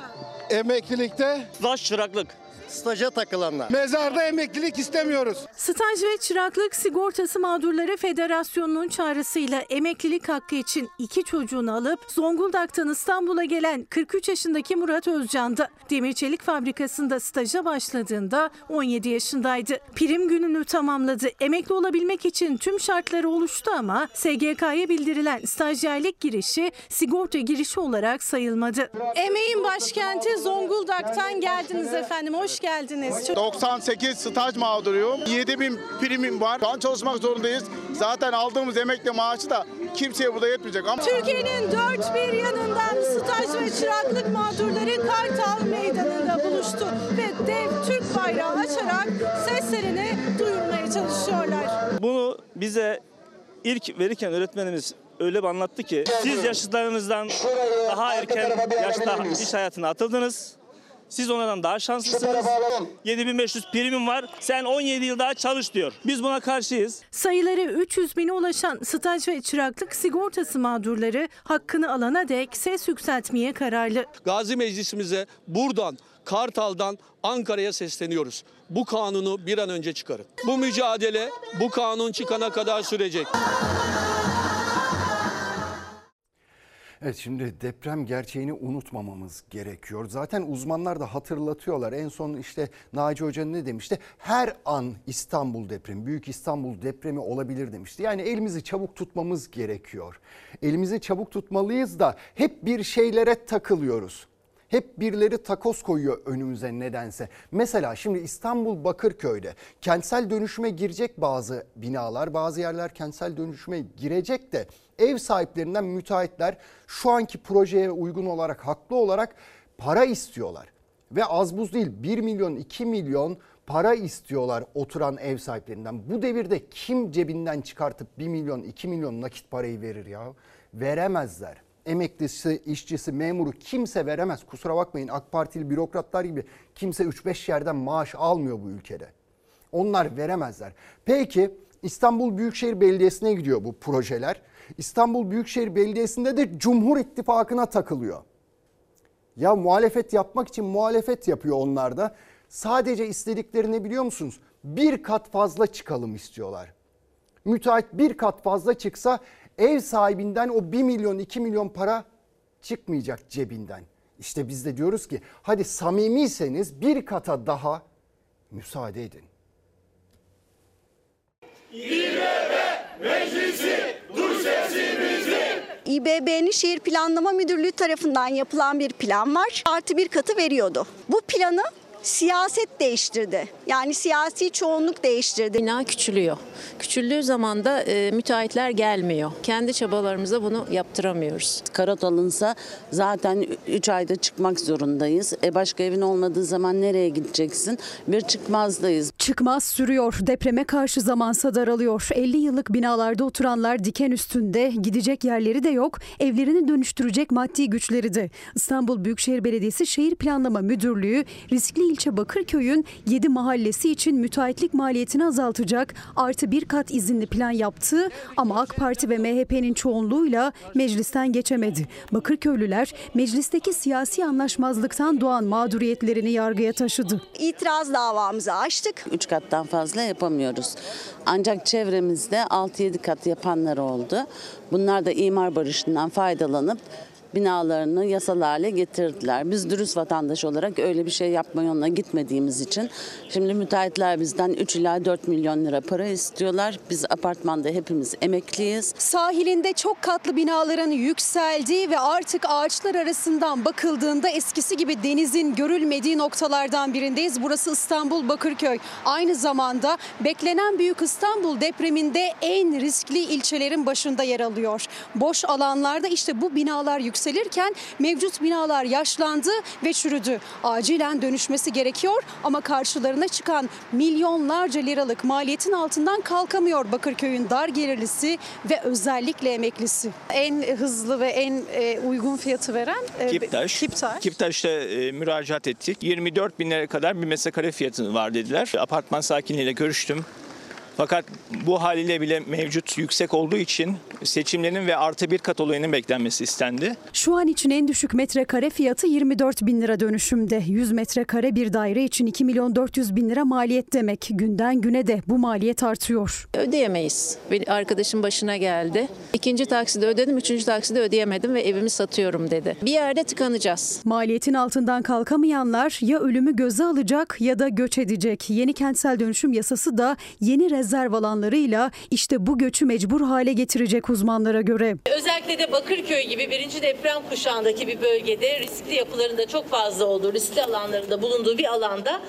Emeklilikte Staj çıraklık. Staja takılanlar. Mezarda emeklilik istemiyoruz. Staj ve Çıraklık Sigortası Mağdurları Federasyonu'nun çağrısıyla emeklilik hakkı için iki çocuğunu alıp Zonguldak'tan İstanbul'a gelen 43 yaşındaki Murat Özcan'da demir çelik fabrikasında staja başladığında 17 yaşındaydı. Prim gününü tamamladı. Emekli olabilmek için tüm şartları oluştu ama SGK'ya bildirilen stajyerlik girişi sigorta girişi olarak sayılmadı. Emeğin başkenti Zonguldak'tan geldiniz efendim. Hoş geldiniz. 98 staj mağduruyum. 7000 primim var. Şu an çalışmak zorundayız. Zaten aldığımız emekli maaşı da kimseye burada yetmeyecek ama Türkiye'nin dört bir yanından staj ve çıraklık mağdurları Kartal Meydanı'nda buluştu ve dev Türk bayrağı açarak seslerini duyurmaya çalışıyorlar. Bunu bize ilk verirken öğretmenimiz öyle bir anlattı ki siz yaşlılarınızdan daha erken yaşta iş hayatına atıldınız. Siz onlardan daha şanslısınız. 7500 primim var. Sen 17 yıl daha çalış diyor. Biz buna karşıyız. Sayıları 300 bine ulaşan staj ve çıraklık sigortası mağdurları hakkını alana dek ses yükseltmeye kararlı. Gazi Meclisimize buradan Kartal'dan Ankara'ya sesleniyoruz. Bu kanunu bir an önce çıkarın. Bu mücadele bu kanun çıkana kadar sürecek. Evet şimdi deprem gerçeğini unutmamamız gerekiyor. Zaten uzmanlar da hatırlatıyorlar. En son işte Naci Hoca ne demişti? Her an İstanbul depremi, Büyük İstanbul depremi olabilir demişti. Yani elimizi çabuk tutmamız gerekiyor. Elimizi çabuk tutmalıyız da hep bir şeylere takılıyoruz. Hep birileri takoz koyuyor önümüze nedense. Mesela şimdi İstanbul Bakırköy'de kentsel dönüşüme girecek bazı binalar, bazı yerler kentsel dönüşüme girecek de ev sahiplerinden müteahhitler şu anki projeye uygun olarak haklı olarak para istiyorlar. Ve az buz değil 1 milyon 2 milyon para istiyorlar oturan ev sahiplerinden. Bu devirde kim cebinden çıkartıp 1 milyon 2 milyon nakit parayı verir ya? Veremezler emeklisi, işçisi, memuru kimse veremez. Kusura bakmayın AK Partili bürokratlar gibi kimse 3-5 yerden maaş almıyor bu ülkede. Onlar veremezler. Peki İstanbul Büyükşehir Belediyesi'ne gidiyor bu projeler. İstanbul Büyükşehir Belediyesi'nde de Cumhur İttifakı'na takılıyor. Ya muhalefet yapmak için muhalefet yapıyor onlar da. Sadece istedikleri ne biliyor musunuz? Bir kat fazla çıkalım istiyorlar. Müteahhit bir kat fazla çıksa ev sahibinden o 1 milyon 2 milyon para çıkmayacak cebinden. İşte biz de diyoruz ki hadi samimiyseniz bir kata daha müsaade edin. İBB meclisi duy sesimizi. İBB'nin Şehir Planlama Müdürlüğü tarafından yapılan bir plan var. Artı bir katı veriyordu. Bu planı siyaset değiştirdi. Yani siyasi çoğunluk değiştirdi. Bina küçülüyor. Küçüldüğü zaman da e, müteahhitler gelmiyor. Kendi çabalarımızla bunu yaptıramıyoruz. Karat alınsa zaten 3 ayda çıkmak zorundayız. E başka evin olmadığı zaman nereye gideceksin? Bir çıkmazdayız. Çıkmaz sürüyor. Depreme karşı zamansa daralıyor. 50 yıllık binalarda oturanlar diken üstünde. Gidecek yerleri de yok. Evlerini dönüştürecek maddi güçleri de. İstanbul Büyükşehir Belediyesi Şehir Planlama Müdürlüğü riskli ilçe Bakırköy'ün 7 mahallesi için müteahhitlik maliyetini azaltacak artı bir kat izinli plan yaptı ama AK Parti ve MHP'nin çoğunluğuyla meclisten geçemedi. Bakırköylüler meclisteki siyasi anlaşmazlıktan doğan mağduriyetlerini yargıya taşıdı. İtiraz davamızı açtık. 3 kattan fazla yapamıyoruz. Ancak çevremizde 6-7 kat yapanlar oldu. Bunlar da imar barışından faydalanıp binalarını yasal getirdiler. Biz dürüst vatandaş olarak öyle bir şey yapma yoluna gitmediğimiz için şimdi müteahhitler bizden 3 ila 4 milyon lira para istiyorlar. Biz apartmanda hepimiz emekliyiz. Sahilinde çok katlı binaların yükseldiği ve artık ağaçlar arasından bakıldığında eskisi gibi denizin görülmediği noktalardan birindeyiz. Burası İstanbul Bakırköy. Aynı zamanda beklenen Büyük İstanbul depreminde en riskli ilçelerin başında yer alıyor. Boş alanlarda işte bu binalar yükselirken mevcut binalar yaşlandı ve çürüdü. Acilen dönüşmesi gerekiyor ama karşılarına çıkan milyonlarca liralık maliyetin altından kalkamıyor Bakırköy'ün dar gelirlisi ve özellikle emeklisi. En hızlı ve en e, uygun fiyatı veren e, Kiptaş. Kiptaş. Kiptaş'ta e, müracaat ettik. 24 bin lira kadar bir metrekare fiyatı var dediler. Apartman sakiniyle görüştüm. Fakat bu haliyle bile mevcut yüksek olduğu için seçimlerin ve artı bir kat olayının beklenmesi istendi. Şu an için en düşük metrekare fiyatı 24 bin lira dönüşümde. 100 metrekare bir daire için 2 milyon 400 bin lira maliyet demek. Günden güne de bu maliyet artıyor. Ödeyemeyiz. Bir arkadaşım başına geldi. İkinci takside ödedim, üçüncü takside ödeyemedim ve evimi satıyorum dedi. Bir yerde tıkanacağız. Maliyetin altından kalkamayanlar ya ölümü göze alacak ya da göç edecek. Yeni kentsel dönüşüm yasası da yeni rezerv alanlarıyla işte bu göçü mecbur hale getirecek uzmanlara göre. Özellikle de Bakırköy gibi birinci deprem kuşağındaki bir bölgede riskli yapıların da çok fazla olduğu, riskli alanların da bulunduğu bir alanda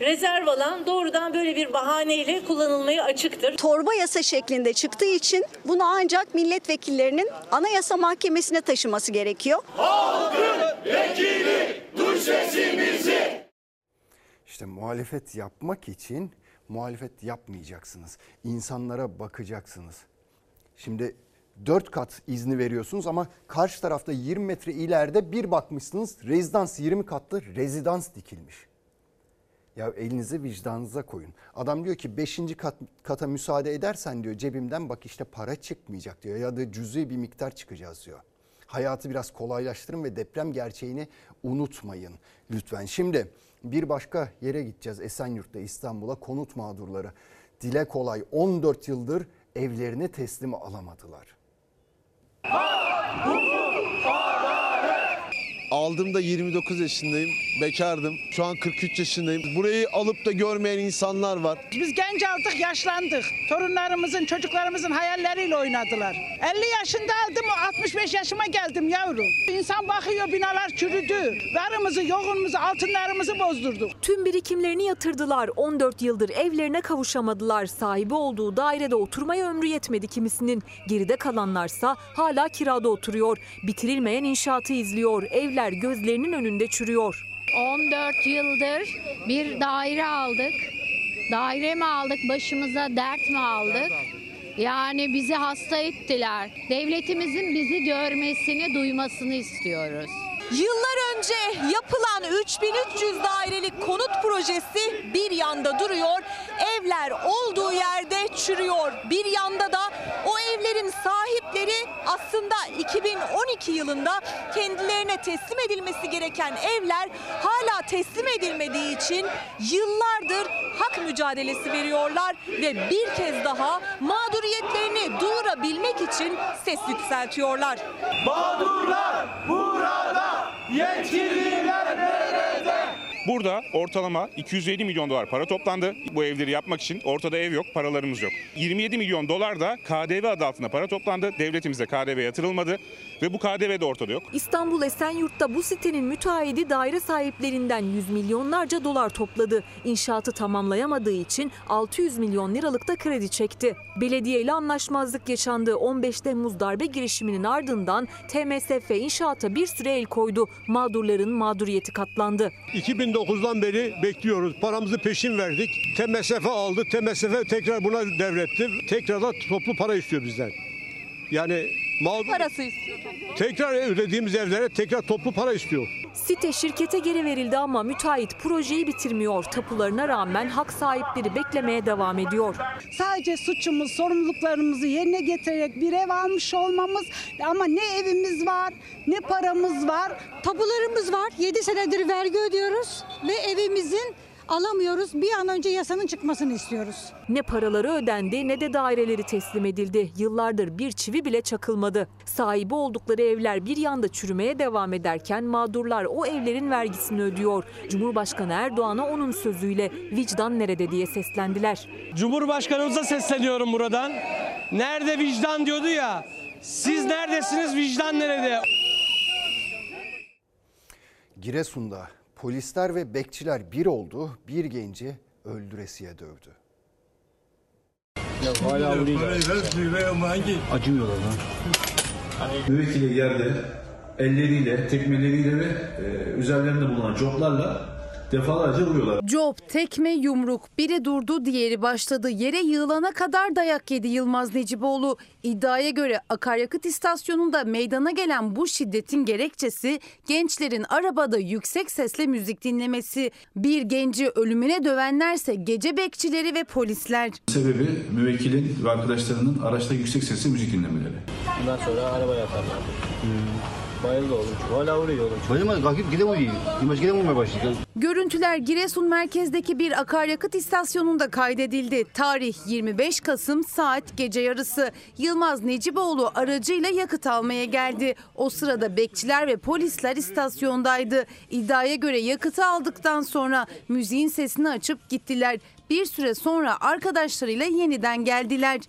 rezerv alan doğrudan böyle bir bahaneyle kullanılmaya açıktır. Torba yasa şeklinde çıktığı için bunu ancak milletvekillerinin Anayasa Mahkemesi'ne taşıması gerekiyor. Halkın vekili duy sesimizi. İşte muhalefet yapmak için muhalefet yapmayacaksınız. İnsanlara bakacaksınız. Şimdi 4 kat izni veriyorsunuz ama karşı tarafta 20 metre ileride bir bakmışsınız rezidans 20 katlı rezidans dikilmiş. Ya elinizi vicdanınıza koyun. Adam diyor ki 5. kat, kata müsaade edersen diyor cebimden bak işte para çıkmayacak diyor ya da cüzi bir miktar çıkacağız diyor. Hayatı biraz kolaylaştırın ve deprem gerçeğini unutmayın lütfen. Şimdi bir başka yere gideceğiz Esenyurt'ta İstanbul'a konut mağdurları. Dile kolay 14 yıldır evlerini teslim alamadılar. Aldığımda 29 yaşındayım, bekardım. Şu an 43 yaşındayım. Burayı alıp da görmeyen insanlar var. Biz genç aldık, yaşlandık. Torunlarımızın, çocuklarımızın hayalleriyle oynadılar. 50 yaşında aldım, 65 yaşıma geldim yavrum. İnsan bakıyor, binalar çürüdü. Varımızı, yoğunumuzu, altınlarımızı bozdurduk. Tüm birikimlerini yatırdılar. 14 yıldır evlerine kavuşamadılar. Sahibi olduğu dairede oturmaya ömrü yetmedi kimisinin. Geride kalanlarsa hala kirada oturuyor. Bitirilmeyen inşaatı izliyor. Evler gözlerinin önünde çürüyor. 14 yıldır bir daire aldık. Daire mi aldık, başımıza dert mi aldık? Yani bizi hasta ettiler. Devletimizin bizi görmesini, duymasını istiyoruz. Yıllar önce yapılan 3300 dairelik konut projesi bir yanda duruyor. Evler olduğu yerde çürüyor. Bir yanda da o evlerin sahipleri aslında 2012 yılında kendilerine teslim edilmesi gereken evler hala teslim edilmediği için yıllardır hak mücadelesi veriyorlar ve bir kez daha mağduriyetlerini duyurabilmek için ses yükseltiyorlar. Mağdurlar burada, yetkililer nerede? Burada ortalama 250 milyon dolar para toplandı. Bu evleri yapmak için ortada ev yok, paralarımız yok. 27 milyon dolar da KDV adı altında para toplandı. Devletimize KDV yatırılmadı ve bu KDV de ortada yok. İstanbul Esenyurt'ta bu sitenin müteahhidi daire sahiplerinden yüz milyonlarca dolar topladı. İnşaatı tamamlayamadığı için 600 milyon liralık da kredi çekti. Belediye ile anlaşmazlık yaşandığı 15 Temmuz darbe girişiminin ardından TMSF inşaata bir süre el koydu. Mağdurların mağduriyeti katlandı. 2009'dan beri bekliyoruz. Paramızı peşin verdik. TMSF aldı. TMSF tekrar buna devretti. Tekrar da toplu para istiyor bizden. Yani Mağdur Parası istiyor. tekrar ödediğimiz evlere tekrar toplu para istiyor. Site şirkete geri verildi ama müteahhit projeyi bitirmiyor. Tapularına rağmen hak sahipleri beklemeye devam ediyor. Sadece suçumuz, sorumluluklarımızı yerine getirerek bir ev almış olmamız ama ne evimiz var, ne paramız var. Tapularımız var. 7 senedir vergi ödüyoruz ve evimizin alamıyoruz. Bir an önce yasanın çıkmasını istiyoruz. Ne paraları ödendi ne de daireleri teslim edildi. Yıllardır bir çivi bile çakılmadı. Sahibi oldukları evler bir yanda çürümeye devam ederken mağdurlar o evlerin vergisini ödüyor. Cumhurbaşkanı Erdoğan'a onun sözüyle vicdan nerede diye seslendiler. Cumhurbaşkanımıza sesleniyorum buradan. Nerede vicdan diyordu ya. Siz neredesiniz vicdan nerede? Giresun'da polisler ve bekçiler bir oldu, bir genci öldüresiye dövdü. Acımıyorlar lan. Müvekkili yerde elleriyle, tekmeleriyle ve e, üzerlerinde bulunan coplarla defalarca vuruyorlar. Job, tekme, yumruk. Biri durdu, diğeri başladı. Yere yığılana kadar dayak yedi Yılmaz Neciboğlu. İddiaya göre akaryakıt istasyonunda meydana gelen bu şiddetin gerekçesi gençlerin arabada yüksek sesle müzik dinlemesi. Bir genci ölümüne dövenlerse gece bekçileri ve polisler. Sebebi müvekkilin ve arkadaşlarının araçta yüksek sesle müzik dinlemeleri. Bundan sonra araba yaparlar. Bayıldı oğlum. Hala vuruyor oğlum. Bayılmadı kalkıp gide vuruyor. İmaj gide vurmaya başladı. Görüntüler Giresun merkezdeki bir akaryakıt istasyonunda kaydedildi. Tarih 25 Kasım saat gece yarısı. Yılmaz Neciboğlu aracıyla yakıt almaya geldi. O sırada bekçiler ve polisler istasyondaydı. İddiaya göre yakıtı aldıktan sonra müziğin sesini açıp gittiler. Bir süre sonra arkadaşlarıyla yeniden geldiler.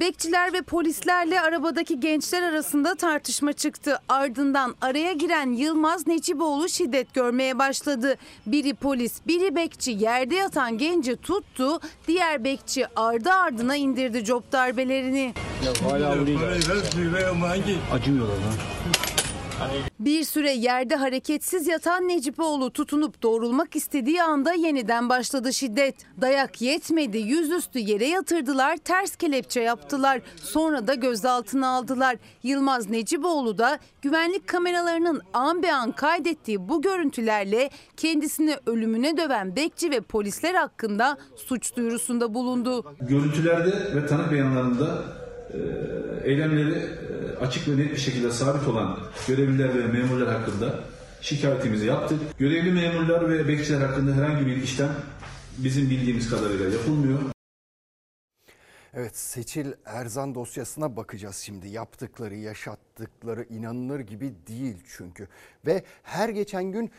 Bekçiler ve polislerle arabadaki gençler arasında tartışma çıktı. Ardından araya giren Yılmaz Neciboğlu şiddet görmeye başladı. Biri polis, biri bekçi yerde yatan genci tuttu. Diğer bekçi ardı ardına indirdi cop darbelerini. Hala vuruyor. Acımıyorlar lan. Bir süre yerde hareketsiz yatan Necipoğlu tutunup doğrulmak istediği anda yeniden başladı şiddet. Dayak yetmedi, yüzüstü yere yatırdılar, ters kelepçe yaptılar. Sonra da gözaltına aldılar. Yılmaz Necipoğlu da güvenlik kameralarının an be an kaydettiği bu görüntülerle kendisini ölümüne döven bekçi ve polisler hakkında suç duyurusunda bulundu. Görüntülerde ve tanık beyanlarında eylemleri e, açık ve net bir şekilde sabit olan görevliler ve memurlar hakkında şikayetimizi yaptık. Görevli memurlar ve bekçiler hakkında herhangi bir işlem bizim bildiğimiz kadarıyla yapılmıyor. Evet Seçil Erzan dosyasına bakacağız şimdi. Yaptıkları, yaşattıkları inanılır gibi değil çünkü. Ve her geçen gün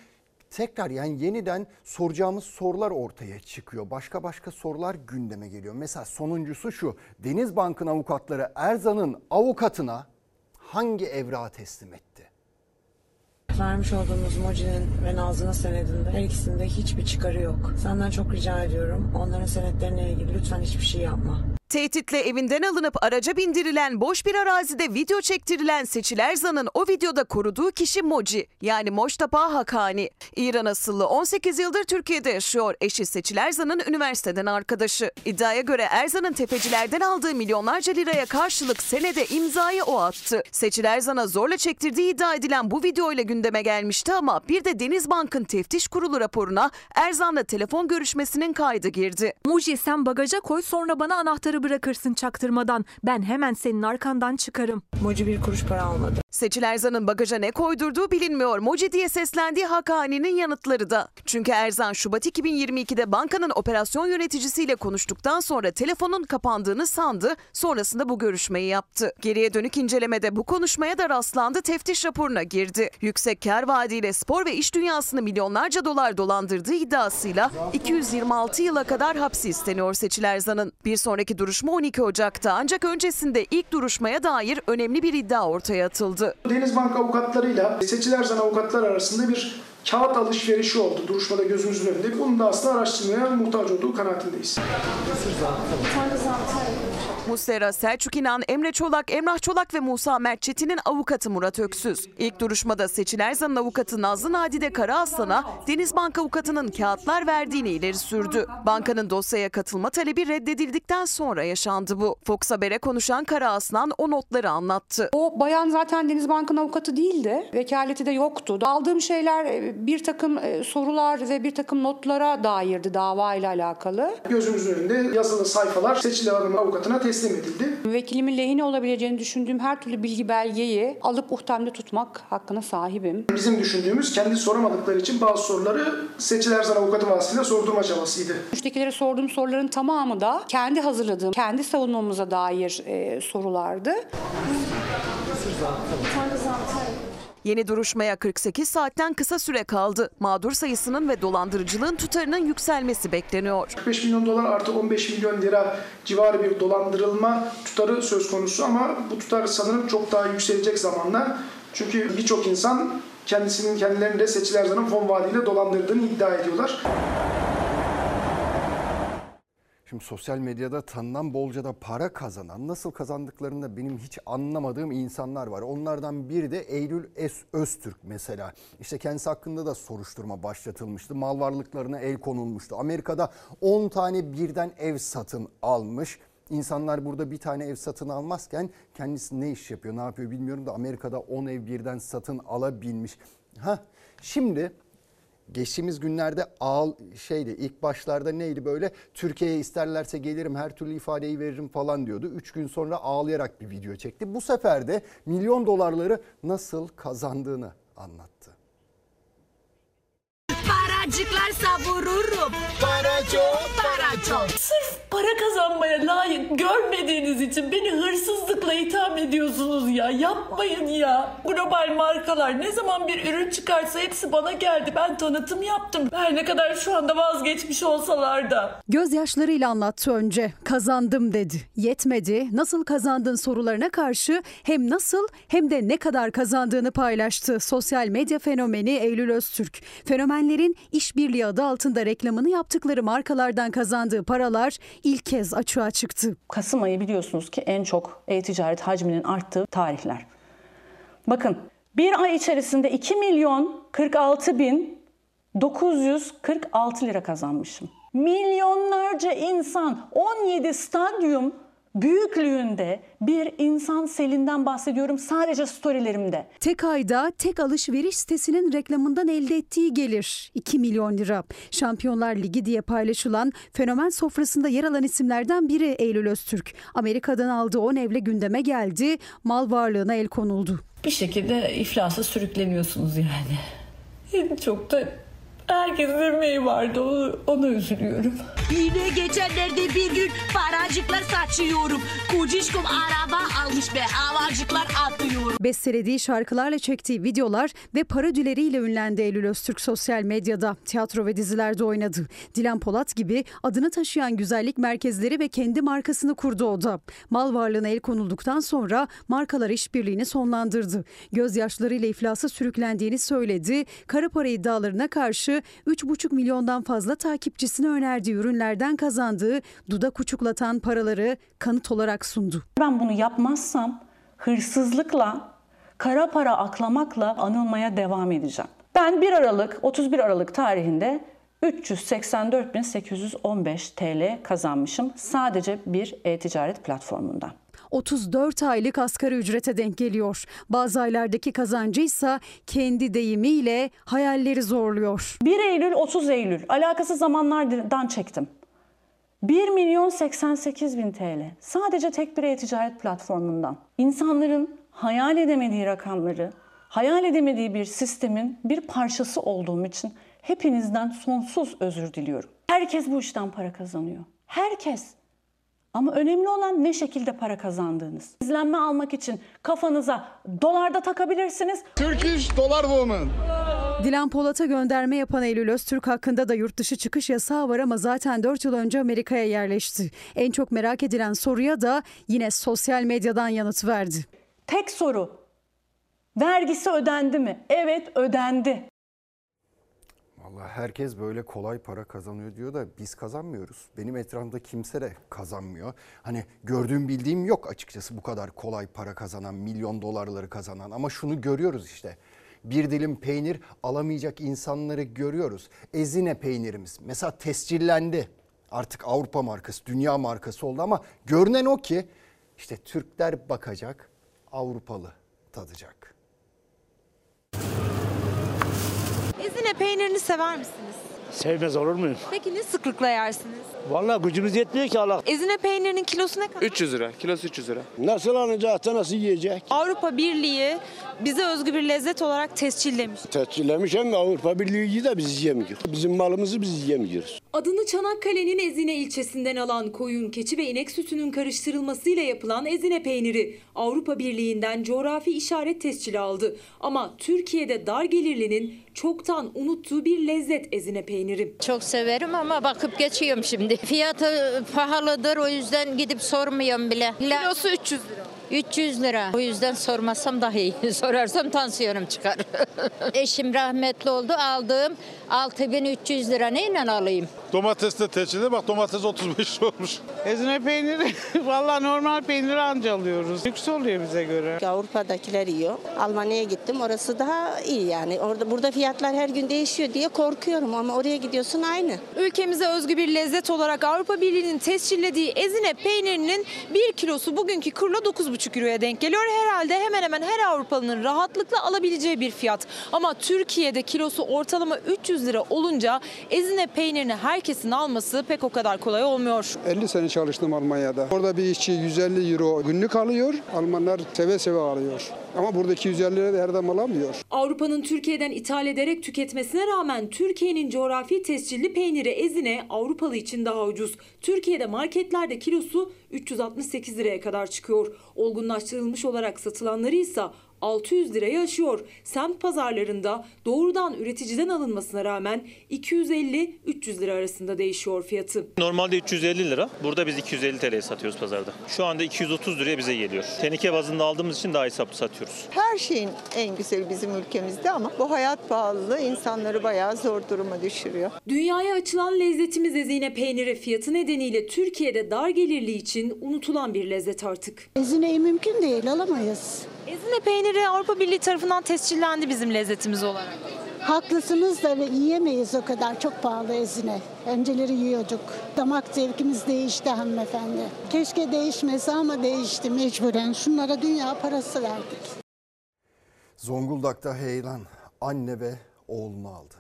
tekrar yani yeniden soracağımız sorular ortaya çıkıyor. Başka başka sorular gündeme geliyor. Mesela sonuncusu şu. Denizbank'ın avukatları Erzan'ın avukatına hangi evrağı teslim etti? Vermiş olduğumuz Moji'nin ve Nazlı'nın senedinde her ikisinde hiçbir çıkarı yok. Senden çok rica ediyorum. Onların senetlerine ilgili lütfen hiçbir şey yapma. Tehditle evinden alınıp araca bindirilen boş bir arazide video çektirilen Seçil Erzan'ın o videoda koruduğu kişi Moji yani Moştapa Hakani. İran asıllı 18 yıldır Türkiye'de yaşıyor. Eşi Seçil Erzan'ın üniversiteden arkadaşı. İddiaya göre Erzan'ın tefecilerden aldığı milyonlarca liraya karşılık senede imzayı o attı. Seçil Erzan'a zorla çektirdiği iddia edilen bu videoyla gündeme gelmişti ama bir de Denizbank'ın teftiş kurulu raporuna Erzan'la telefon görüşmesinin kaydı girdi. Muji sen bagaja koy sonra bana anahtarı bırakırsın çaktırmadan. Ben hemen senin arkandan çıkarım. Moji bir kuruş para almadı. Seçil Erzan'ın bagaja ne koydurduğu bilinmiyor. Moji diye seslendiği Hakkani'nin yanıtları da. Çünkü Erzan Şubat 2022'de bankanın operasyon yöneticisiyle konuştuktan sonra telefonun kapandığını sandı. Sonrasında bu görüşmeyi yaptı. Geriye dönük incelemede bu konuşmaya da rastlandı. Teftiş raporuna girdi. Yüksek kar vaadiyle spor ve iş dünyasını milyonlarca dolar dolandırdığı iddiasıyla 226 yıla kadar hapsi isteniyor Seçil Erzan'ın. Bir sonraki duruşma 12 Ocak'ta ancak öncesinde ilk duruşmaya dair önemli bir iddia ortaya atıldı. Denizbank avukatlarıyla Seçil Erzan avukatlar arasında bir kağıt alışverişi oldu duruşmada gözümüzün önünde. Bunun da aslında araştırmaya muhtaç olduğu kanaatindeyiz. Muslera Selçuk İnan, Emre Çolak, Emrah Çolak ve Musa Mert Çetin'in avukatı Murat Öksüz. İlk duruşmada Seçil Erzan'ın avukatı Nazlı Nadide Karaaslan'a Denizbank avukatının kağıtlar verdiğini ileri sürdü. Bankanın dosyaya katılma talebi reddedildikten sonra yaşandı bu. Fox Haber'e konuşan Karaaslan o notları anlattı. O bayan zaten Denizbank'ın avukatı değildi. Vekaleti de yoktu. Aldığım şeyler e, bir takım e, sorular ve bir takım notlara dairdi dava ile alakalı. Gözümüzün önünde yazılı sayfalar Seçil Hanım'ın avukatına teslim edildi. Vekilimin lehine olabileceğini düşündüğüm her türlü bilgi belgeyi alıp uhtemde tutmak hakkına sahibim. Bizim düşündüğümüz kendi soramadıkları için bazı soruları Seçil Erzan avukatı vasıtasıyla sordurma çabasıydı. Müştekilere sorduğum soruların tamamı da kendi hazırladığım, kendi savunmamıza dair e, sorulardı. Yeni duruşmaya 48 saatten kısa süre kaldı. Mağdur sayısının ve dolandırıcılığın tutarının yükselmesi bekleniyor. 45 milyon dolar artı 15 milyon lira civarı bir dolandırılma tutarı söz konusu ama bu tutar sanırım çok daha yükselecek zamanla. Çünkü birçok insan kendisinin kendilerini de Seçil Erzan'ın fon vaadiyle dolandırdığını iddia ediyorlar. Şimdi sosyal medyada tanınan bolca da para kazanan, nasıl kazandıklarını da benim hiç anlamadığım insanlar var. Onlardan biri de Eylül Es Öztürk mesela. İşte kendisi hakkında da soruşturma başlatılmıştı. Mal varlıklarına el konulmuştu. Amerika'da 10 tane birden ev satın almış. İnsanlar burada bir tane ev satın almazken kendisi ne iş yapıyor, ne yapıyor bilmiyorum da Amerika'da 10 ev birden satın alabilmiş. Ha, şimdi Geçtiğimiz günlerde ağl şeydi ilk başlarda neydi böyle Türkiye'ye isterlerse gelirim her türlü ifadeyi veririm falan diyordu. Üç gün sonra ağlayarak bir video çekti. Bu sefer de milyon dolarları nasıl kazandığını anlattı. Paracıklar savururum. Para çok, para çok. Sırf para kazanmaya layık görmediğiniz için beni hırsızlıkla itham ediyorsunuz ya. Yapmayın ya. Global markalar ne zaman bir ürün çıkarsa hepsi bana geldi. Ben tanıtım yaptım. Her ne kadar şu anda vazgeçmiş olsalar da. Gözyaşlarıyla anlattı önce. Kazandım dedi. Yetmedi. Nasıl kazandın sorularına karşı hem nasıl hem de ne kadar kazandığını paylaştı. Sosyal medya fenomeni Eylül Öztürk. Fenomenlerin işbirliği adı altında reklamını yaptıkları markalardan kazandığı paralar ilk kez açığa çıktı. Kasım ayı biliyorsunuz ki en çok e-ticaret hacminin arttığı tarihler. Bakın bir ay içerisinde 2 milyon 46 bin 946 lira kazanmışım. Milyonlarca insan 17 stadyum büyüklüğünde bir insan selinden bahsediyorum sadece storylerimde. Tek ayda tek alışveriş sitesinin reklamından elde ettiği gelir 2 milyon lira. Şampiyonlar Ligi diye paylaşılan fenomen sofrasında yer alan isimlerden biri Eylül Öztürk. Amerika'dan aldığı 10 evle gündeme geldi, mal varlığına el konuldu. Bir şekilde iflasa sürükleniyorsunuz yani. En çok da herkesin emeği vardı onu, ona üzülüyorum. Yine geçenlerde bir gün paracıklar saçıyorum. Kocişkom araba almış be havacıklar atıyorum. Bestelediği şarkılarla çektiği videolar ve parodileriyle ünlendi Eylül Öztürk sosyal medyada. Tiyatro ve dizilerde oynadı. Dilan Polat gibi adını taşıyan güzellik merkezleri ve kendi markasını kurdu o da. Mal varlığına el konulduktan sonra markalar işbirliğini sonlandırdı. Gözyaşlarıyla iflasa sürüklendiğini söyledi. Kara para iddialarına karşı 3,5 milyondan fazla takipçisine önerdiği ürünlerden kazandığı dudak uçuklatan paraları kanıt olarak sundu. Ben bunu yapmazsam hırsızlıkla, kara para aklamakla anılmaya devam edeceğim. Ben 1 Aralık, 31 Aralık tarihinde 384.815 TL kazanmışım sadece bir e-ticaret platformundan. 34 aylık asgari ücrete denk geliyor. Bazı aylardaki kazancı ise kendi deyimiyle hayalleri zorluyor. 1 Eylül 30 Eylül alakasız zamanlardan çektim. 1 milyon 88 bin TL sadece tek bir e-ticaret platformundan. İnsanların hayal edemediği rakamları, hayal edemediği bir sistemin bir parçası olduğum için hepinizden sonsuz özür diliyorum. Herkes bu işten para kazanıyor. Herkes. Ama önemli olan ne şekilde para kazandığınız. İzlenme almak için kafanıza dolarda takabilirsiniz. Turkish Dolar Woman. Dilan Polat'a gönderme yapan Eylül Öztürk hakkında da yurt dışı çıkış yasağı var ama zaten 4 yıl önce Amerika'ya yerleşti. En çok merak edilen soruya da yine sosyal medyadan yanıt verdi. Tek soru. Vergisi ödendi mi? Evet ödendi. Vallahi herkes böyle kolay para kazanıyor diyor da biz kazanmıyoruz. Benim etrafımda kimse de kazanmıyor. Hani gördüğüm bildiğim yok açıkçası bu kadar kolay para kazanan, milyon dolarları kazanan. Ama şunu görüyoruz işte. Bir dilim peynir alamayacak insanları görüyoruz. Ezine peynirimiz mesela tescillendi. Artık Avrupa markası, dünya markası oldu ama görünen o ki işte Türkler bakacak, Avrupalı tadacak. Ezine peynirini sever misiniz? Sevmez olur muyum? Peki ne sıklıkla yersiniz? Vallahi gücümüz yetmiyor ki Allah. Ezine peynirinin kilosu ne kadar? 300 lira. Kilosu 300 lira. Nasıl alacak da nasıl yiyecek? Avrupa Birliği bize özgü bir lezzet olarak tescillemiş. Tescillemiş hem de Avrupa Birliği de biz yiyemiyoruz. Bizim malımızı biz yiyemiyoruz. Adını Çanakkale'nin Ezine ilçesinden alan koyun, keçi ve inek sütünün karıştırılmasıyla yapılan Ezine peyniri Avrupa Birliği'nden coğrafi işaret tescili aldı. Ama Türkiye'de dar gelirlinin çoktan unuttuğu bir lezzet Ezine peyniri. Çok severim ama bakıp geçiyorum şimdi. Fiyatı pahalıdır o yüzden gidip sormuyorum bile. Kilosu 300 lira. 300 lira. O yüzden sormasam daha iyi. Sorarsam tansiyonum çıkar. Eşim rahmetli oldu. Aldığım 6300 lira neyle alayım? Domates de teçhide bak domates 35 lira olmuş. Ezine peyniri valla normal peyniri anca alıyoruz. Lüks oluyor bize göre. Avrupa'dakiler yiyor. Almanya'ya gittim. Orası daha iyi yani. Orada burada fiyatlar her gün değişiyor diye korkuyorum ama oraya gidiyorsun aynı. Ülkemize özgü bir lezzet olarak Avrupa Birliği'nin tescillediği ezine peynirinin 1 kilosu bugünkü kurla 9,5 euroya denk geliyor. Herhalde hemen hemen her Avrupalı'nın rahatlıkla alabileceği bir fiyat. Ama Türkiye'de kilosu ortalama 300 lira olunca ezine peynirini herkesin alması pek o kadar kolay olmuyor. 50 sene çalıştım Almanya'da. Orada bir işçi 150 euro günlük alıyor. Almanlar seve seve alıyor. Ama buradaki 150 lira da her zaman alamıyor. Avrupa'nın Türkiye'den ithal ederek tüketmesine rağmen Türkiye'nin coğrafi tescilli peyniri ezine Avrupalı için daha ucuz. Türkiye'de marketlerde kilosu 368 liraya kadar çıkıyor. Olgunlaştırılmış olarak satılanları ise 600 lirayı aşıyor. Semt pazarlarında doğrudan üreticiden alınmasına rağmen 250-300 lira arasında değişiyor fiyatı. Normalde 350 lira. Burada biz 250 TL'ye satıyoruz pazarda. Şu anda 230 liraya bize geliyor. Teneke bazında aldığımız için daha hesaplı satıyoruz. Her şeyin en güzeli bizim ülkemizde ama bu hayat pahalılığı insanları bayağı zor duruma düşürüyor. Dünyaya açılan lezzetimiz ezine peyniri fiyatı nedeniyle Türkiye'de dar gelirli için unutulan bir lezzet artık. Ezineyi mümkün değil alamayız. Ezine peyniri Avrupa Birliği tarafından tescillendi bizim lezzetimiz olarak. Haklısınız da yiyemeyiz o kadar çok pahalı ezine. Önceleri yiyorduk. Damak zevkimiz değişti hanımefendi. Keşke değişmese ama değişti mecburen. Şunlara dünya parası verdik. Zonguldak'ta heyelan anne ve oğlunu aldı.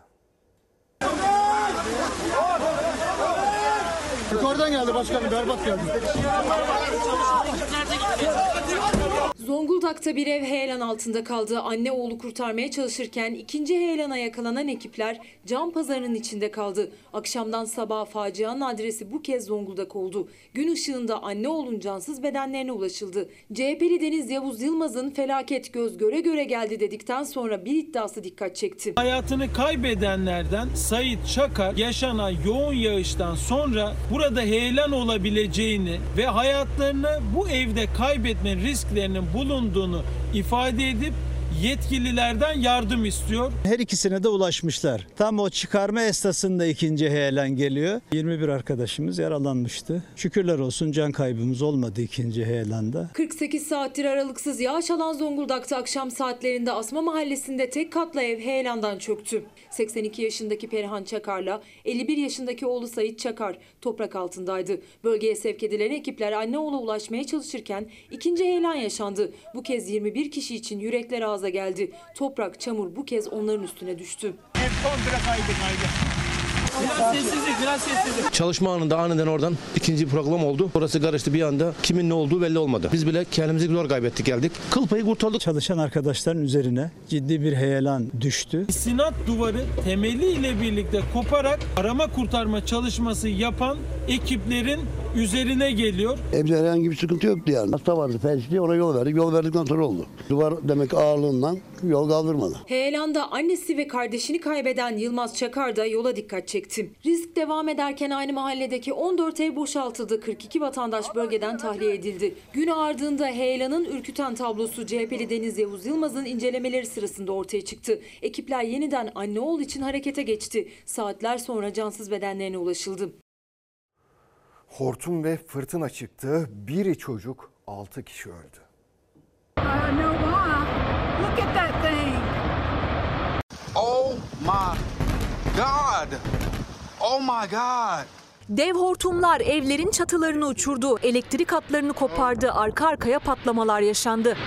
Yukarıdan geldi başkanım berbat geldi. Zonguldak'ta bir ev heyelan altında kaldı. Anne oğlu kurtarmaya çalışırken ikinci heyelana yakalanan ekipler cam pazarının içinde kaldı. Akşamdan sabaha facianın adresi bu kez Zonguldak oldu. Gün ışığında anne oğlun cansız bedenlerine ulaşıldı. CHP'li Deniz Yavuz Yılmaz'ın felaket göz göre göre geldi dedikten sonra bir iddiası dikkat çekti. Hayatını kaybedenlerden Sait Çakar yaşanan yoğun yağıştan sonra burada heyelan olabileceğini ve hayatlarını bu evde kaybetme risklerinin bulunduğunu ifade edip yetkililerden yardım istiyor. Her ikisine de ulaşmışlar. Tam o çıkarma esnasında ikinci heyelan geliyor. 21 arkadaşımız yaralanmıştı. Şükürler olsun can kaybımız olmadı ikinci heyelanda. 48 saattir aralıksız yağış alan Zonguldak'ta akşam saatlerinde Asma Mahallesi'nde tek katlı ev heyelandan çöktü. 82 yaşındaki Perihan Çakar'la 51 yaşındaki oğlu Sait Çakar toprak altındaydı. Bölgeye sevk edilen ekipler anne oğula ulaşmaya çalışırken ikinci heyelan yaşandı. Bu kez 21 kişi için yürekler ağza geldi. Toprak, çamur bu kez onların üstüne düştü. Biraz sessizlik, biraz sessizlik. Çalışma anında aniden oradan ikinci program oldu. Orası karıştı bir anda. Kimin ne olduğu belli olmadı. Biz bile kendimizi zor kaybettik geldik. Kıl payı kurtardık. Çalışan arkadaşların üzerine ciddi bir heyelan düştü. Sinat duvarı temeli ile birlikte koparak arama kurtarma çalışması yapan ekiplerin üzerine geliyor. Evde herhangi bir sıkıntı yoktu yani. Hasta vardı felçli ona yol verdik. Yol verdikten sonra oldu. Duvar demek ağırlığından yol kaldırmadı. Heyelan'da annesi ve kardeşini kaybeden Yılmaz Çakar da yola dikkat çekti. Risk devam ederken aynı mahalledeki 14 ev boşaltıldı. 42 vatandaş bölgeden tahliye edildi. Gün ardında heyelanın ürküten tablosu CHP'li Deniz Yavuz Yılmaz'ın incelemeleri sırasında ortaya çıktı. Ekipler yeniden anne oğul için harekete geçti. Saatler sonra cansız bedenlerine ulaşıldı. Hortum ve fırtına çıktı. Biri çocuk, 6 kişi öldü. Oh my God. Oh my God. Dev hortumlar evlerin çatılarını uçurdu, elektrik hatlarını kopardı, arka arkaya patlamalar yaşandı.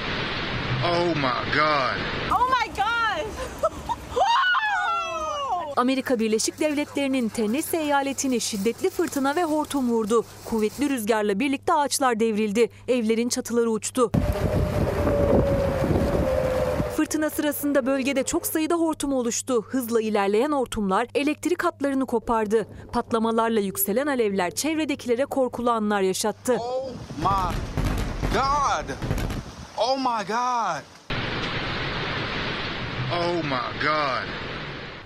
Oh my god! Amerika Birleşik Devletleri'nin Tennessee eyaletini şiddetli fırtına ve hortum vurdu. Kuvvetli rüzgarla birlikte ağaçlar devrildi, evlerin çatıları uçtu. Fırtına sırasında bölgede çok sayıda hortum oluştu. Hızla ilerleyen hortumlar elektrik hatlarını kopardı. Patlamalarla yükselen alevler çevredekilere korkulu anlar yaşattı. Oh my God. Oh my God. Oh my God.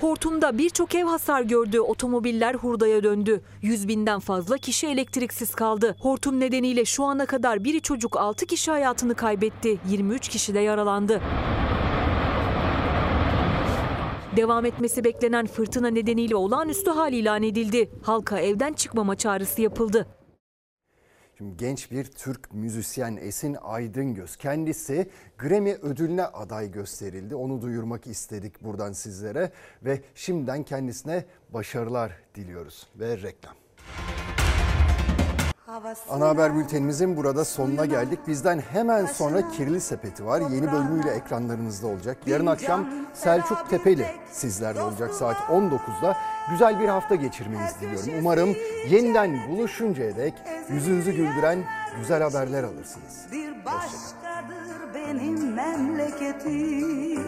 Hortumda birçok ev hasar gördü, otomobiller hurdaya döndü. 100 binden fazla kişi elektriksiz kaldı. Hortum nedeniyle şu ana kadar biri çocuk 6 kişi hayatını kaybetti, 23 kişi de yaralandı. Devam etmesi beklenen fırtına nedeniyle olağanüstü hal ilan edildi. Halka evden çıkmama çağrısı yapıldı. Şimdi genç bir Türk müzisyen Esin Aydıngöz kendisi Grammy ödülüne aday gösterildi. Onu duyurmak istedik buradan sizlere ve şimdiden kendisine başarılar diliyoruz ve reklam. Ana haber bültenimizin burada sonuna geldik. Bizden hemen sonra Kirli Sepeti var. Yeni bölümüyle ekranlarınızda olacak. Yarın akşam Selçuk Tepeli sizlerle olacak saat 19'da. Güzel bir hafta geçirmenizi diliyorum. Umarım yeniden buluşuncaya dek yüzünüzü güldüren güzel haberler alırsınız. Başkadır benim memleketim.